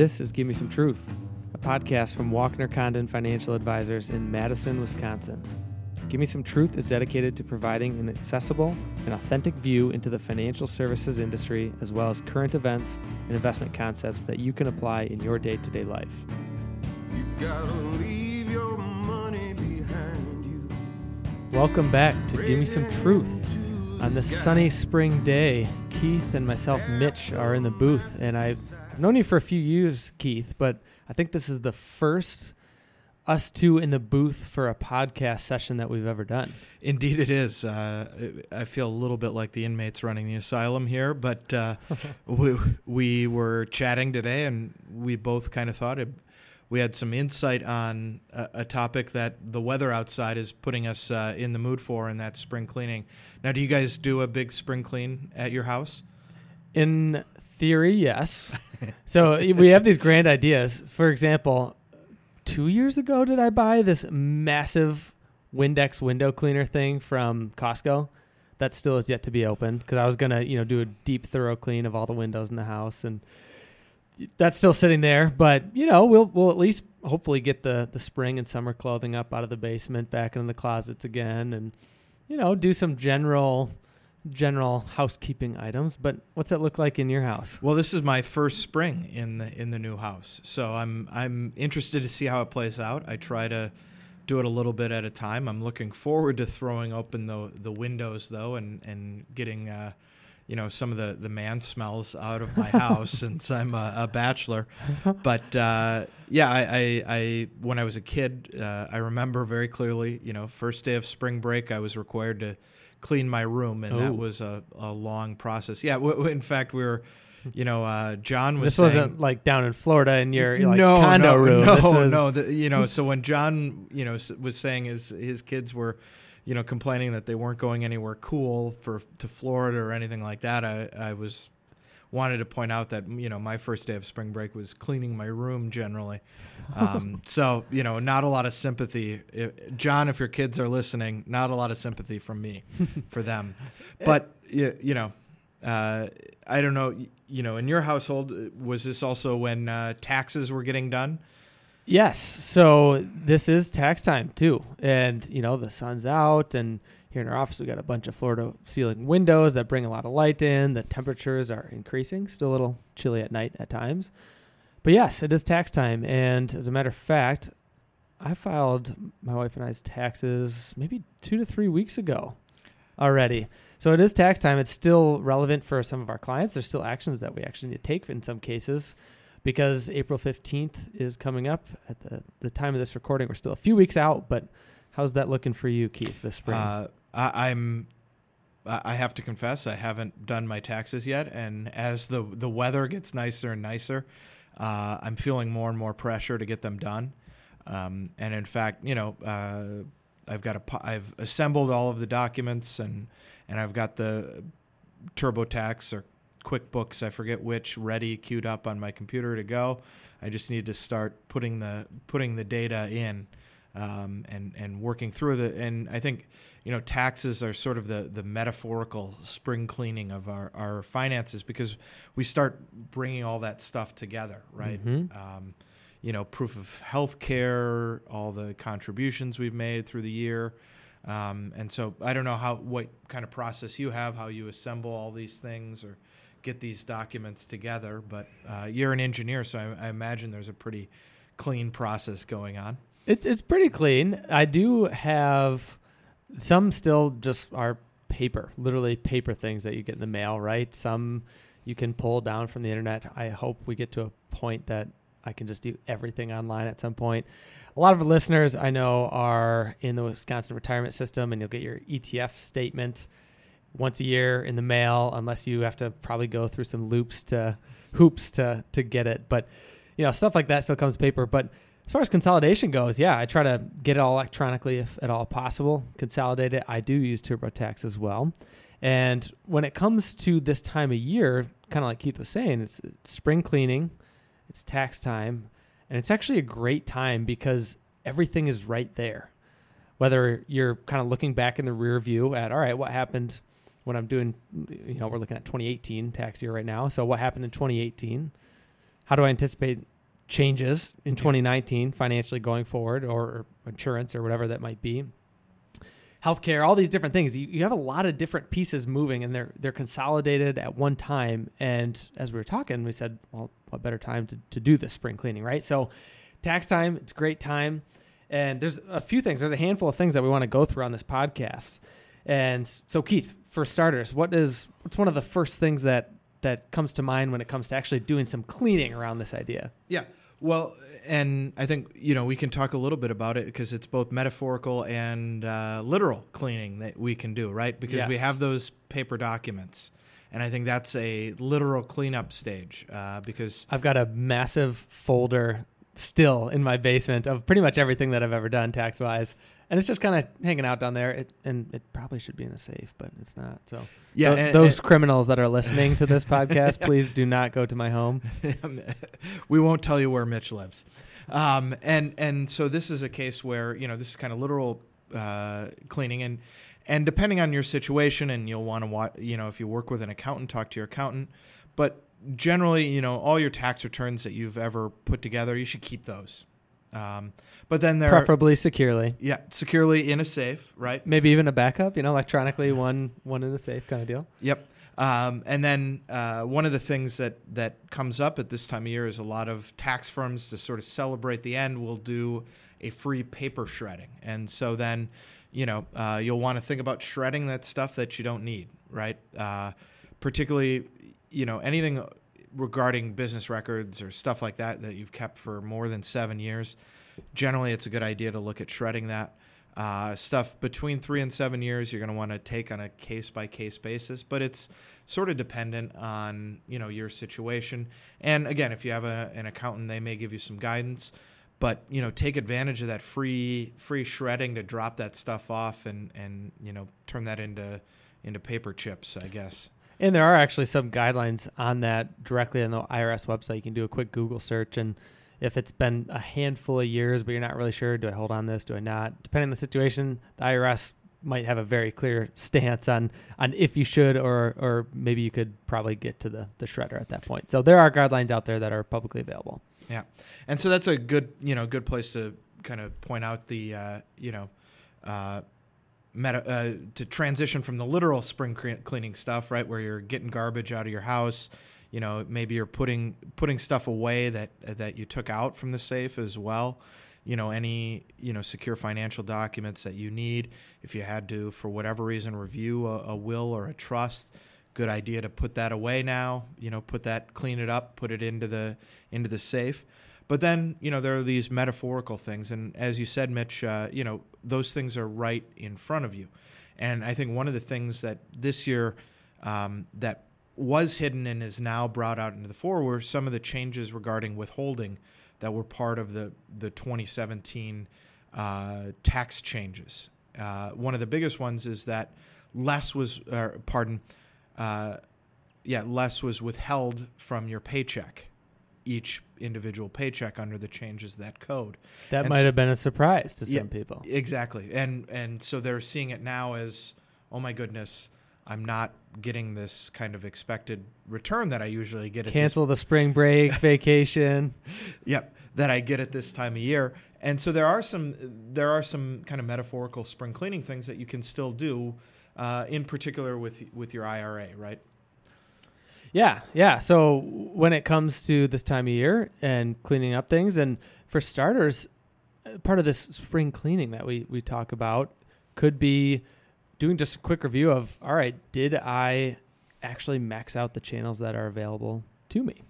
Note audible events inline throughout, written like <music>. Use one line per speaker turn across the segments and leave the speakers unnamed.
This is Give Me Some Truth, a podcast from Walkner Condon Financial Advisors in Madison, Wisconsin. Give Me Some Truth is dedicated to providing an accessible and authentic view into the financial services industry, as well as current events and investment concepts that you can apply in your day to day life. You gotta leave your money behind you. Welcome back to Give Me Some Truth. On this sunny spring day, Keith and myself, Mitch, are in the booth, and I've known you for a few years, Keith, but I think this is the first us two in the booth for a podcast session that we've ever done.
Indeed, it is. Uh, I feel a little bit like the inmates running the asylum here, but uh, <laughs> we, we were chatting today, and we both kind of thought it, we had some insight on a, a, topic that the weather outside is putting us uh, in the mood for, and that's spring cleaning. Now, do you guys do a big spring clean at your house?
In theory, yes. so we have these grand ideas. For example, two years ago, did I buy this massive Windex window cleaner thing from Costco? That still is yet to be opened because I was gonna, you know, do a deep, thorough clean of all the windows in the house, and that's still sitting there. But you know, we'll we'll at least hopefully get the the spring and summer clothing up out of the basement, back in the closets again, and you know, do some general general housekeeping items, but what's that look like in your house?
Well, this is my first spring in the in the new house, so I'm I'm interested to see how it plays out. I try to do it a little bit at a time. I'm looking forward to throwing open the the windows though, and and getting. Uh, you know some of the, the man smells out of my <laughs> house since I'm a, a bachelor, but uh, yeah, I, I, I, when I was a kid, uh, I remember very clearly. You know, first day of spring break, I was required to clean my room, and that was a, a long process. Yeah, w- in fact, we were you know, uh, John was.
This saying, wasn't like down in Florida in your like, no, condo
no,
room.
No,
was...
no. The, you know, so when John, you know, was saying his his kids were, you know, complaining that they weren't going anywhere cool for to Florida or anything like that, I I was wanted to point out that you know my first day of spring break was cleaning my room generally. Um, <laughs> so you know, not a lot of sympathy, if, John. If your kids are listening, not a lot of sympathy from me <laughs> for them. But you, you know, uh, I don't know. You know, in your household, was this also when uh, taxes were getting done?
Yes. So this is tax time too, and you know the sun's out and here in our office, we got a bunch of to ceiling windows that bring a lot of light in. The temperatures are increasing, still a little chilly at night at times. But yes, it is tax time. And as a matter of fact, I filed my wife and I's taxes maybe two to three weeks ago already. So it is tax time. It's still relevant for some of our clients. There's still actions that we actually need to take in some cases because April 15th is coming up at the, the time of this recording. We're still a few weeks out, but how's that looking for you, Keith, this spring? Uh,
I, I'm I have to confess I haven't done my taxes yet, and as the the weather gets nicer and nicer, uh, I'm feeling more and more pressure to get them done. Um, and in fact, you know, uh, I've got a I've assembled all of the documents and and I've got the TurboTax or QuickBooks, I forget which, ready queued up on my computer to go. I just need to start putting the putting the data in um, and and working through the and I think you know taxes are sort of the the metaphorical spring cleaning of our our finances because we start bringing all that stuff together right mm-hmm. um, you know proof of health care all the contributions we've made through the year um, and so I don't know how what kind of process you have how you assemble all these things or get these documents together but uh, you're an engineer so I, I imagine there's a pretty clean process going on
it's it's pretty clean. I do have some still just are paper, literally paper things that you get in the mail, right? Some you can pull down from the internet. I hope we get to a point that I can just do everything online at some point. A lot of listeners I know are in the Wisconsin retirement system, and you'll get your ETF statement once a year in the mail, unless you have to probably go through some loops to hoops to to get it. But you know, stuff like that still comes paper. But as far as consolidation goes, yeah, I try to get it all electronically if at all possible. Consolidate it. I do use TurboTax as well. And when it comes to this time of year, kind of like Keith was saying, it's, it's spring cleaning, it's tax time, and it's actually a great time because everything is right there. Whether you're kind of looking back in the rear view at, all right, what happened when I'm doing, you know, we're looking at 2018 tax year right now. So what happened in 2018? how do I anticipate changes in 2019 financially going forward or, or insurance or whatever that might be healthcare, all these different things. You, you have a lot of different pieces moving, and they're they're consolidated at one time. And as we were talking, we said, well, what better time to, to do this spring cleaning, right? So, tax time, it's great time. And there's a few things. There's a handful of things that we want to go through on this podcast. And so, Keith, for starters, what is what's one of the first things that that comes to mind when it comes to actually doing some cleaning around this idea?
Yeah. Well, and I think you know we can talk a little bit about it because it's both metaphorical and uh, literal cleaning that we can do, right? Because yes. we have those paper documents, and I think that's a literal cleanup stage. Uh, because
I've got a massive folder still in my basement of pretty much everything that I've ever done tax wise and it's just kind of hanging out down there. It, and it probably should be in a safe, but it's not. So
yeah,
th- and, those and, criminals that are listening to this <laughs> podcast, please do not go to my home. <laughs>
we won't tell you where Mitch lives. Um, and and so this is a case where you know this is kind of literal uh, cleaning and and depending on your situation and you'll want to you know if you work with an accountant talk to your accountant but generally you know all your tax returns that you've ever put together you should keep those um, but then there
preferably securely.
Yeah, securely in a safe, right?
Maybe even a backup, you know, electronically one one in the safe kind of deal.
Yep. Um, and then uh, one of the things that that comes up at this time of year is a lot of tax firms to sort of celebrate the end will do a free paper shredding, and so then you know uh, you'll want to think about shredding that stuff that you don't need, right? Uh, particularly, you know, anything regarding business records or stuff like that that you've kept for more than seven years, generally it's a good idea to look at shredding that. Uh, stuff between three and seven years, you're going to want to take on a case by case basis, but it's sort of dependent on you know your situation. And again, if you have a, an accountant, they may give you some guidance, but you know take advantage of that free free shredding to drop that stuff off and and you know turn that into into paper chips, I guess.
And there are actually some guidelines on that directly on the IRS website. You can do a quick Google search, and if it's been a handful of years, but you're not really sure, do I hold on this? Do I not? Depending on the situation, the IRS might have a very clear <laughs> stance on on if you should, or or maybe you could probably get to the the shredder at that point. So there are guidelines out there that are publicly available.
Yeah, and so that's a good you know good place to kind of point out the uh, you know. Uh, meta, uh, to transition from the literal spring cleaning stuff, right, where you're getting garbage out of your house. You know, maybe you're putting putting stuff away that that you took out from the safe as well. You know, any you know secure financial documents that you need. If you had to, for whatever reason, review a, a will or a trust, good idea to put that away now. You know, put that, clean it up, put it into the into the safe. But then, you know, there are these metaphorical things. And as you said, Mitch, uh, you know, those things are right in front of you. And I think one of the things that this year um, that was hidden and is now brought out into the fore were some of the changes regarding withholding that were part of the, the 2017 uh, tax changes. Uh, one of the biggest ones is that less was, pardon, uh, yeah, less was withheld from your paycheck each individual paycheck under the changes that code.
That and might so, have been a surprise to some
yeah,
people.
Exactly. And and so they're seeing it now as, oh my goodness, I'm not getting this kind of expected return that I usually get.
Cancel the spring break <laughs> vacation.
Yep, that I get at this time of year. And so there are some there are some kind of metaphorical spring cleaning things that you can still do, uh, in particular with with your IRA, right?
Yeah, yeah. So when it comes to this time of year and cleaning up things, and for starters, uh, part of this spring cleaning that we we talk about could be doing just a quick review of all right, did I actually max out the channels that are available to me?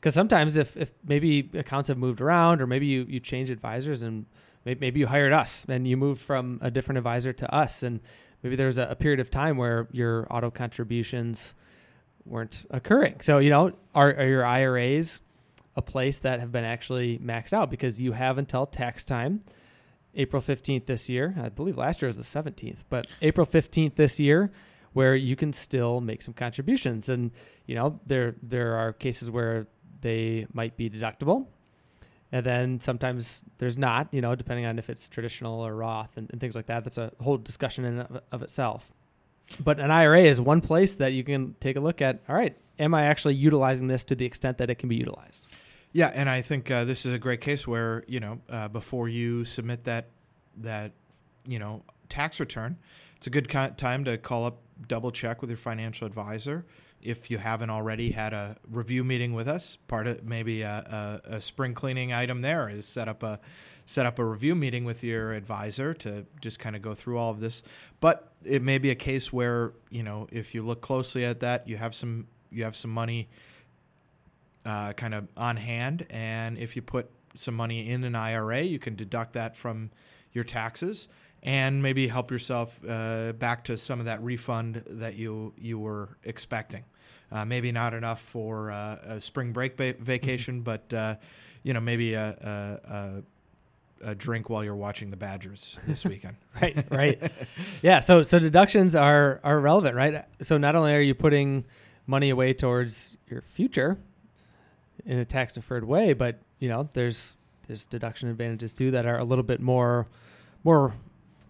Because sometimes if if maybe accounts have moved around, or maybe you you change advisors and maybe you hired us and you moved from a different advisor to us, and maybe there's a, a period of time where your auto contributions weren't occurring. So, you know, are, are your IRAs a place that have been actually maxed out? Because you have until tax time, April 15th this year. I believe last year was the 17th, but April 15th this year where you can still make some contributions. And, you know, there there are cases where they might be deductible. And then sometimes there's not, you know, depending on if it's traditional or Roth and, and things like that. That's a whole discussion in of, of itself. But an IRA is one place that you can take a look at. All right, am I actually utilizing this to the extent that it can be utilized?
Yeah, and I think uh, this is a great case where you know uh, before you submit that that you know tax return, it's a good time to call up, double check with your financial advisor. If you haven't already had a review meeting with us, part of maybe a, a, a spring cleaning item there is set up a set up a review meeting with your advisor to just kind of go through all of this. But it may be a case where you know if you look closely at that, you have some you have some money uh, kind of on hand, and if you put some money in an IRA, you can deduct that from your taxes and maybe help yourself uh, back to some of that refund that you you were expecting. Uh, maybe not enough for uh, a spring break ba- vacation, mm-hmm. but uh, you know maybe a, a, a a drink while you're watching the Badgers this weekend. <laughs>
right, right. Yeah, so so deductions are are relevant, right? So not only are you putting money away towards your future in a tax deferred way, but you know, there's there's deduction advantages too that are a little bit more more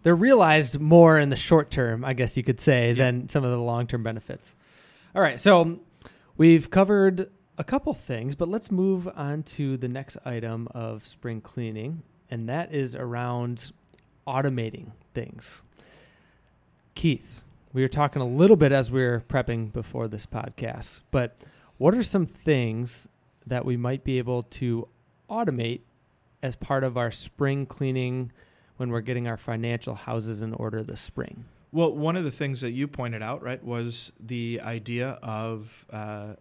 they're realized more in the short term, I guess you could say, than some of the long term benefits. All right, so we've covered a couple things, but let's move on to the next item of spring cleaning, and that is around automating things. Keith, we were talking a little bit as we were prepping before this podcast, but what are some things that we might be able to automate as part of our spring cleaning when we're getting our financial houses in order this spring?
Well, one of the things that you pointed out, right, was the idea of uh,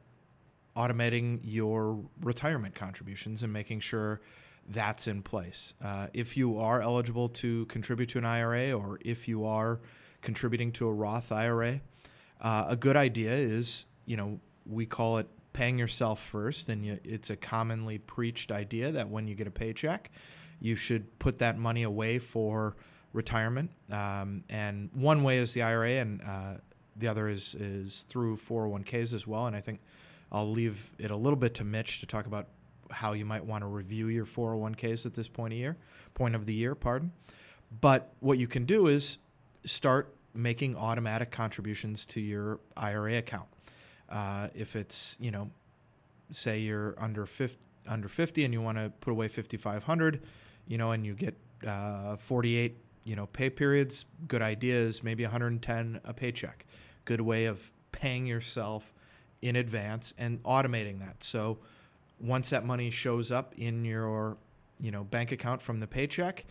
automating your retirement contributions and making sure that's in place. Uh, if you are eligible to contribute to an IRA or if you are contributing to a Roth IRA, uh, a good idea is, you know, we call it paying yourself first, and you, it's a commonly preached idea that when you get a paycheck, you should put that money away for retirement. Um, and one way is the IRA, and uh, the other is is through 401ks as well. And I think I'll leave it a little bit to Mitch to talk about how you might want to review your 401ks at this point of year, point of the year, pardon. But what you can do is start making automatic contributions to your IRA account. Uh, if it's you know, say you're under 50, under 50 and you want to put away 5500 you know, and you get uh, 48, you know, pay periods, good ideas, maybe 110 a paycheck. Good way of paying yourself in advance and automating that. So once that money shows up in your, you know, bank account from the paycheck,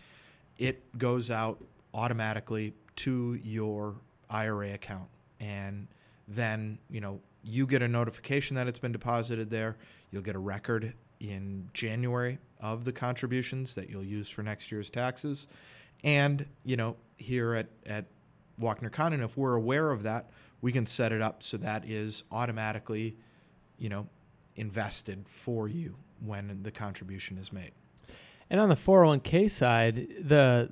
it goes out automatically to your IRA account. And then, you know, you get a notification that it's been deposited there. You'll get a record in January of the contributions that you'll use for next year's taxes. And, you know, here at, at Walkner Condon, if we're aware of that, we can set it up so that is automatically, you know, invested for you when the contribution is made.
And on the 401k side, the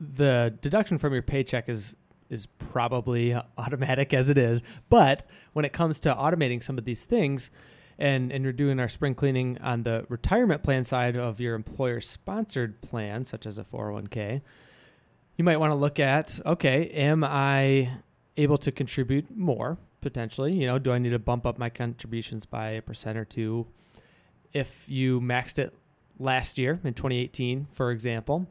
the deduction from your paycheck is is probably automatic as it is, but when it comes to automating some of these things, and and you're doing our spring cleaning on the retirement plan side of your employer sponsored plan, such as a 401k, you might want to look at okay, am I able to contribute more potentially? You know, do I need to bump up my contributions by a percent or two? If you maxed it last year in 2018, for example,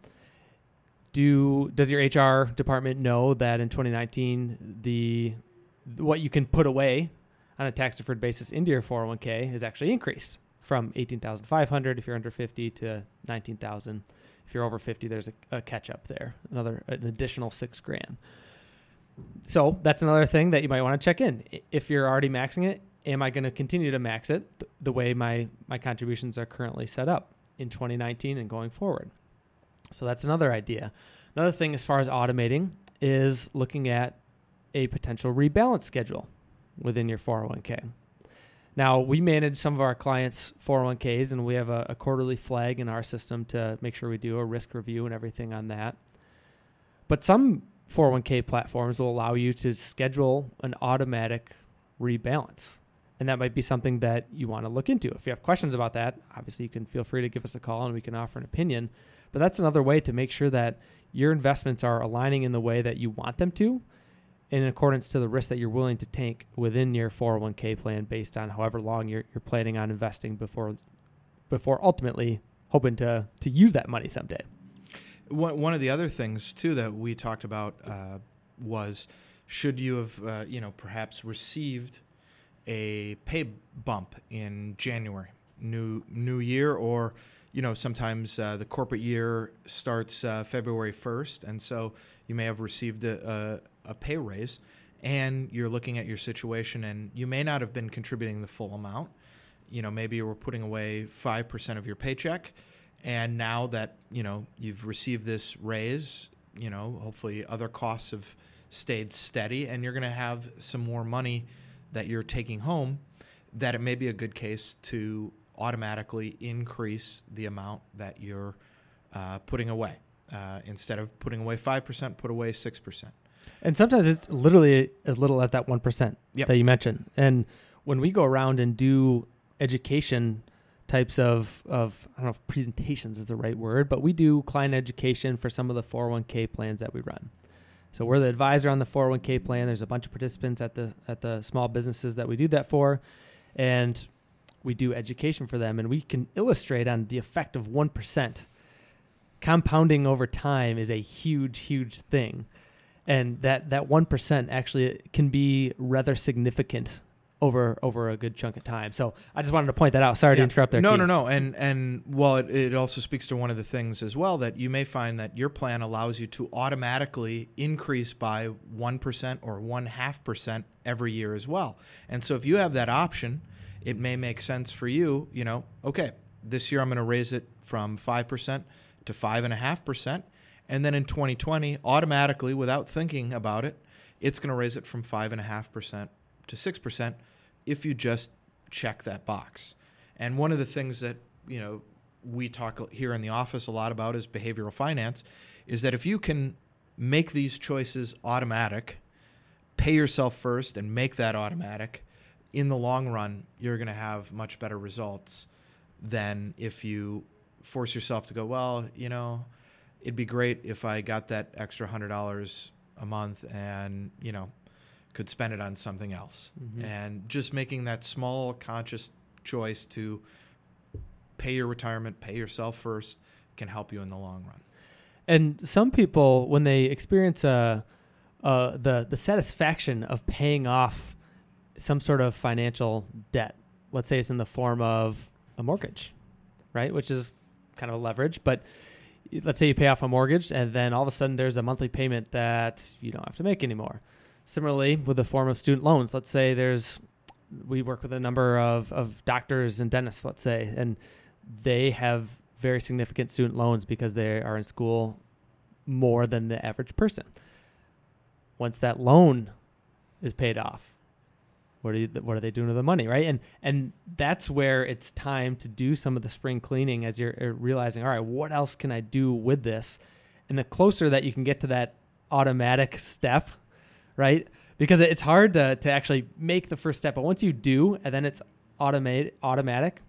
do does your HR department know that in 2019 the what you can put away on a tax deferred basis into your 401k is actually increased from 18,500 if you're under 50 to 19,000. If you're over 50, there's a, a catch up there, another an additional six grand. So that's another thing that you might want to check in. If you're already maxing it, am I going to continue to max it th- the way my my contributions are currently set up in 2019 and going forward? So that's another idea. Another thing as far as automating is looking at a potential rebalance schedule within your 401k. Now, we manage some of our clients' 401ks, and we have a, a, quarterly flag in our system to make sure we do a risk review and everything on that. But some 401k platforms will allow you to schedule an automatic rebalance. And that might be something that you want to look into. If you have questions about that, obviously you can feel free to give us a call and we can offer an opinion. But that's another way to make sure that your investments are aligning in the way that you want them to in accordance to the risk that you're willing to take within your 401k plan based on however long you're, you're planning on investing before before ultimately hoping to to use that money someday.
One, one of the other things too that we talked about uh, was should you have uh, you know perhaps received a pay bump in January, new new year, or you know sometimes uh, the corporate year starts uh, February first, and so you may have received a, a, a pay raise, and you're looking at your situation, and you may not have been contributing the full amount. You know, maybe you were putting away five percent of your paycheck, and now that you know you've received this raise, you know, hopefully other costs have stayed steady, and you're going to have some more money that you're taking home, that it may be a good case to automatically increase the amount that you're uh, putting away. Uh, instead of putting away 5%, put away 6%.
And sometimes it's literally as little as that 1%
Yep.
that you mentioned. And when we go around and do education types of, of, I don't know if presentations is the right word, but we do client education for some of the 401k plans that we run. So we're the advisor on the 401k plan. There's a bunch of participants at the at the small businesses that we do that for, and we do education for them, and we can illustrate on the effect of one percent. Compounding over time is a huge, huge thing, and that that one percent actually can be rather significant over over a good chunk of time. So I just wanted to point that out. Sorry to interrupt there.
No,
Keith.
no, no. And and well, it, it also speaks to one of the things as well that you may find that your plan allows you to automatically increase by one percent or one half percent every year as well. And so if you have that option, it may make sense for you. You know, okay, this year I'm going to raise it from five percent to five and a half percent, and then in 2020, automatically without thinking about it, it's going to raise it from five and a half percent to six percent if you just check that box. And one of the things that you know we talk here in the office a lot about is behavioral finance, is that if you can make these choices automatic, pay yourself first and make that automatic, in the long run you're going to have much better results than if you force yourself to go, well, you know, it'd be great if I got that extra hundred dollars a month and you know could spend it on something else.
Mhm.
And just making that small conscious choice to pay your retirement, pay yourself first, can help you in the long run.
And some people, when they experience uh, uh, the the satisfaction of paying off some sort of financial debt, let's say it's in the form of a mortgage, right, which is kind of a leverage, but let's say you pay off a mortgage and then all of a sudden there's a monthly payment that you don't have to make anymore. Similarly, with the form of student loans, let's say there's we work with a number of, of doctors and dentists, let's say, and they have very significant student loans because they are in school more than the average person. Once that loan is paid off, what are you, what are they doing with the money, right? And and that's where it's time to do some of the spring cleaning as you're realizing, all right, what else can I do with this? And the closer that you can get to that automatic step, right? Because it's hard to to actually make the first step, but once you do, and then it's automate automatic,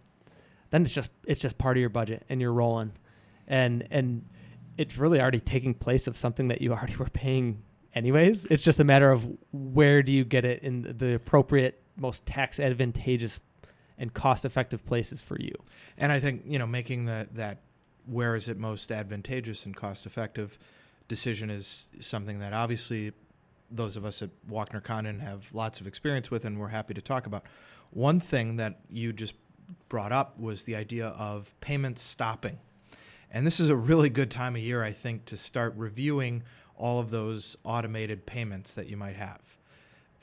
then it's just it's just part of your budget and you're rolling. And and it's really already taking place of something that you already <laughs> were paying anyways. It's just a matter of where do you get it in the appropriate most tax advantageous and cost effective places for you.
And I think you know making that that where is it most advantageous and cost effective decision is something that obviously those of us at Walkner Condon have lots of experience with, and we're happy to talk about. One thing that you just brought up was the idea of payments stopping, and this is a really good time of year, I think, to start reviewing all of those automated payments that you might have.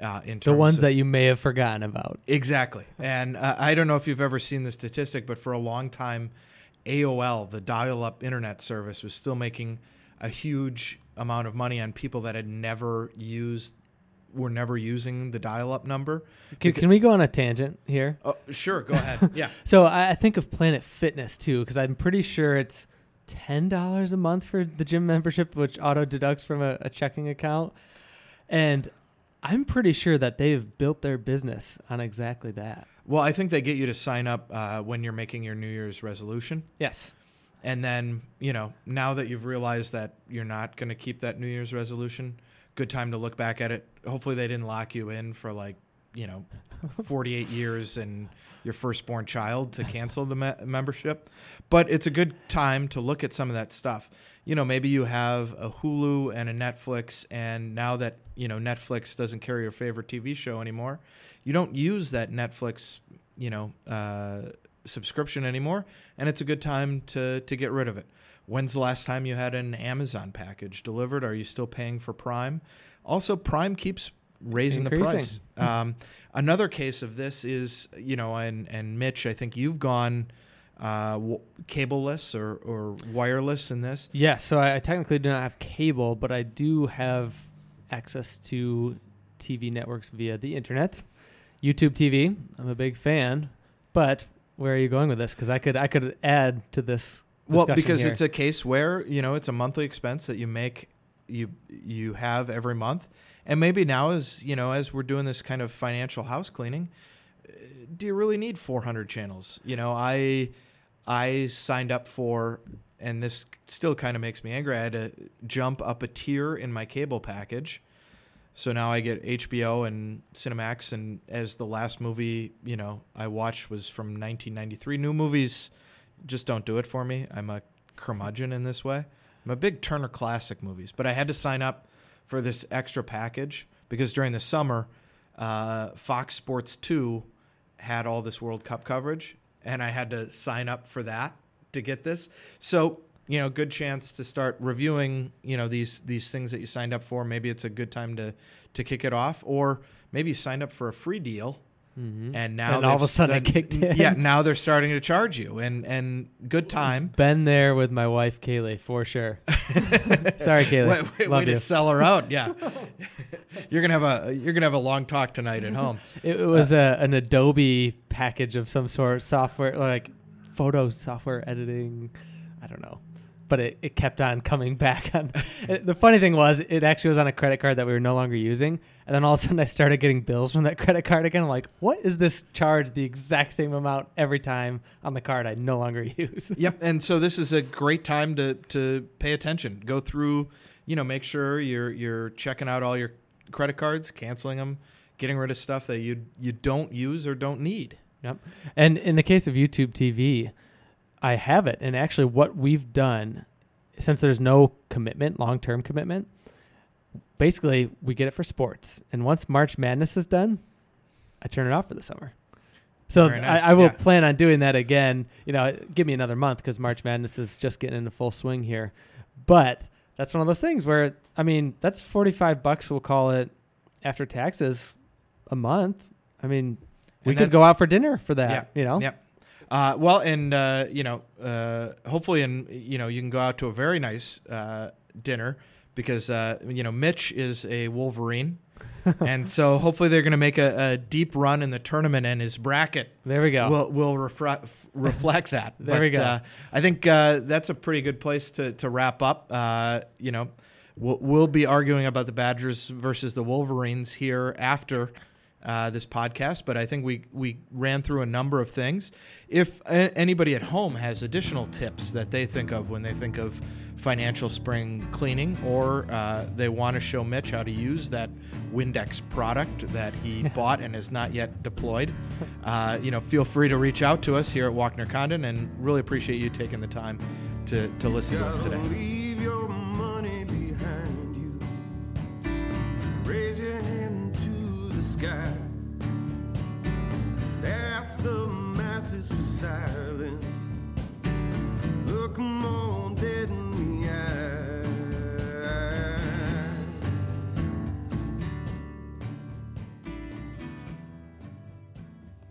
Uh, in
the ones that you may have forgotten about
Exactly. And uh, I don't know if you've ever seen the statistic, but for a long time, AOL, the dial up internet service, was still making a huge amount of money on people that had never used, were never using the dial up number.
can, can we go on a tangent here
Oh, sure. Go ahead. <laughs> yeah.
so i, I think of planet fitness too because i'm pretty sure it's $10 a month for the gym membership which auto deducts from a, a checking account and i'm pretty sure that they've built their business on exactly that
Well, I think they get you to sign up uh, when you're making your New Year's resolution.
yes
And then, you know, now that you've realized that you're not going to keep that New Year's resolution, good time to look back at it. Hopefully, they didn't lock you in for like you know <laughs> 48 years and your firstborn child to cancel the me- membership. But it's a good time to look at some of that stuff. You know, maybe you have a Hulu and a Netflix, and now that you know Netflix doesn't carry your favorite TV show anymore, you don't use that Netflix, you know, uh, subscription anymore, and it's a good time to to get rid of it. When's the last time you had an Amazon package delivered? Are you still paying for Prime? Also, Prime keeps raising
Increasing.
the price. <laughs> Um, another case of this is, you know, and and Mitch, I think you've gone uh, w- cableless or, or wireless in this.
Yeah, so I, I technically do not have cable, but I do have access to TV networks via the internet. YouTube TV, I'm a big fan. But where are you going with this? Because I could I could add to this.
Well, because
here.
it's a case where you know it's a monthly expense that you make you you have every month, and maybe now as you know as we're doing this kind of financial house cleaning, uh, do you really need 400 channels? You know, I I signed up for, and this still kind of makes me angry. I had to jump up a tier in my cable package. So now I get HBO and Cinemax, and as the last movie you know I watched was from 1993. New movies just don't do it for me. I'm a curmudgeon in this way. I'm a big Turner Classic movies, but I had to sign up for this extra package because during the summer, uh, Fox Sports 2 had all this World Cup coverage, and I had to sign up for that to get this. So, you know, good chance to start reviewing, you know, these these things that you signed up for. Maybe it's a good time to to kick it off, or maybe you signed up for a free deal
Mhm.
and now
And all of a sudden it kicked in.
Yeah, now they're starting to charge you, and and good time.
been there with my wife Kaylee for sure. <laughs> Sorry, Kaylee. <laughs>
Wait, wait,
Love
way to
you.
sell her out. Yeah, <laughs> you're gonna have a you're gonna have a long talk tonight at home.
It, it was a, an Adobe package of some sort, software like photo software editing. I don't know, but it, it kept on coming <laughs> back. On the funny thing was, it actually was on a credit card that we were no longer using, and then all of a sudden I started getting bills from that <laughs> credit card again. I'm like, what is this charge the exact same amount every time on the card I no longer <laughs> use?
Yep, and so this is a great time to to pay attention. Go through, you know, make sure you're you're checking out all your credit cards, canceling them, getting rid of stuff that you you don't use or don't need.
Yep. And in the case of YouTube TV, I have it. And actually, what we've done, since there's no commitment, long term commitment, basically we get it for sports. And once March Madness is done, I turn it off for the summer. So
nice,
I, I will
yeah.
plan on doing that again. You know, give me another month because March Madness is just getting into full swing here. But that's one of those things where I mean, that's forty five bucks. We'll call it after taxes a month. I mean, we
And
could
that-
go out for dinner for that.
Yeah,
You know,
Yep. Uh, well, and uh, you know, uh, hopefully, and you know, you can go out to a very nice uh, dinner because uh, you know Mitch is a Wolverine, <laughs> and so hopefully they're going to make a, a deep run in the tournament, and his bracket
there we go.
will will f- reflect <laughs> that.
There
but,
we go.
Uh, I think uh, that's a pretty good place to to wrap up. Uh, you know, we'll, we'll be arguing about the Badgers versus the Wolverines here after uh, this podcast, but I think we we ran through a number of things. If a- anybody at home has additional tips that they think of when they think of financial spring cleaning, or uh, they want to show Mitch how to use that Windex product that he <laughs> bought and has not yet deployed, uh, you know, feel free to reach out to us here at Walkner Condon, and really appreciate you taking the time to to listen to us
Gotta
today.
Sky. Ask the masses for silence. Look 'em all dead in the eye.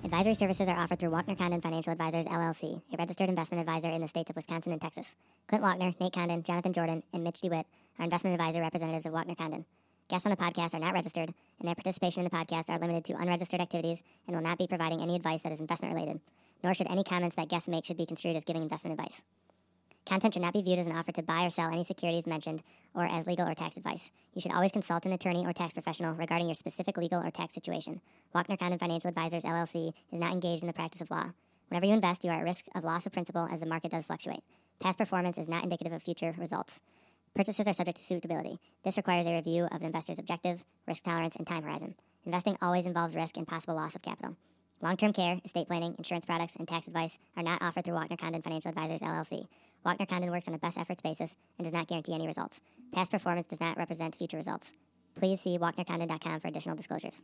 Advisory services are offered through Walkner Condon Financial Advisors LLC, a registered investment advisor in the states of Wisconsin and Texas. Clint Walkner, Nate Condon, Jonathan Jordan, and Mitch DeWitt are investment advisor representatives of Walkner Condon. Guests on the podcast are not registered, and their participation in the podcast are limited to unregistered activities and will not be providing any advice that is investment related. Nor should any comments that guests make should be construed as giving investment advice. Content should not be viewed as an offer to buy or sell any securities mentioned or as legal or tax advice. You should always consult an attorney or tax professional regarding your specific legal or tax situation. Walkner Condon Financial Advisors LLC is not engaged in the practice of law. Whenever you invest, you are at risk of loss of principal as the market does fluctuate. Past performance is not indicative of future results. Purchases are subject to suitability. This requires a review of an investor's objective, risk tolerance, and time horizon. Investing always involves risk and possible loss of capital. Long-term care, estate planning, insurance products, and tax advice are not offered through Walkner Condon Financial Advisors LLC. Walkner Condon works on a best efforts basis and does not guarantee any results. Past performance does not represent future results. Please see walknercondon.com for additional disclosures.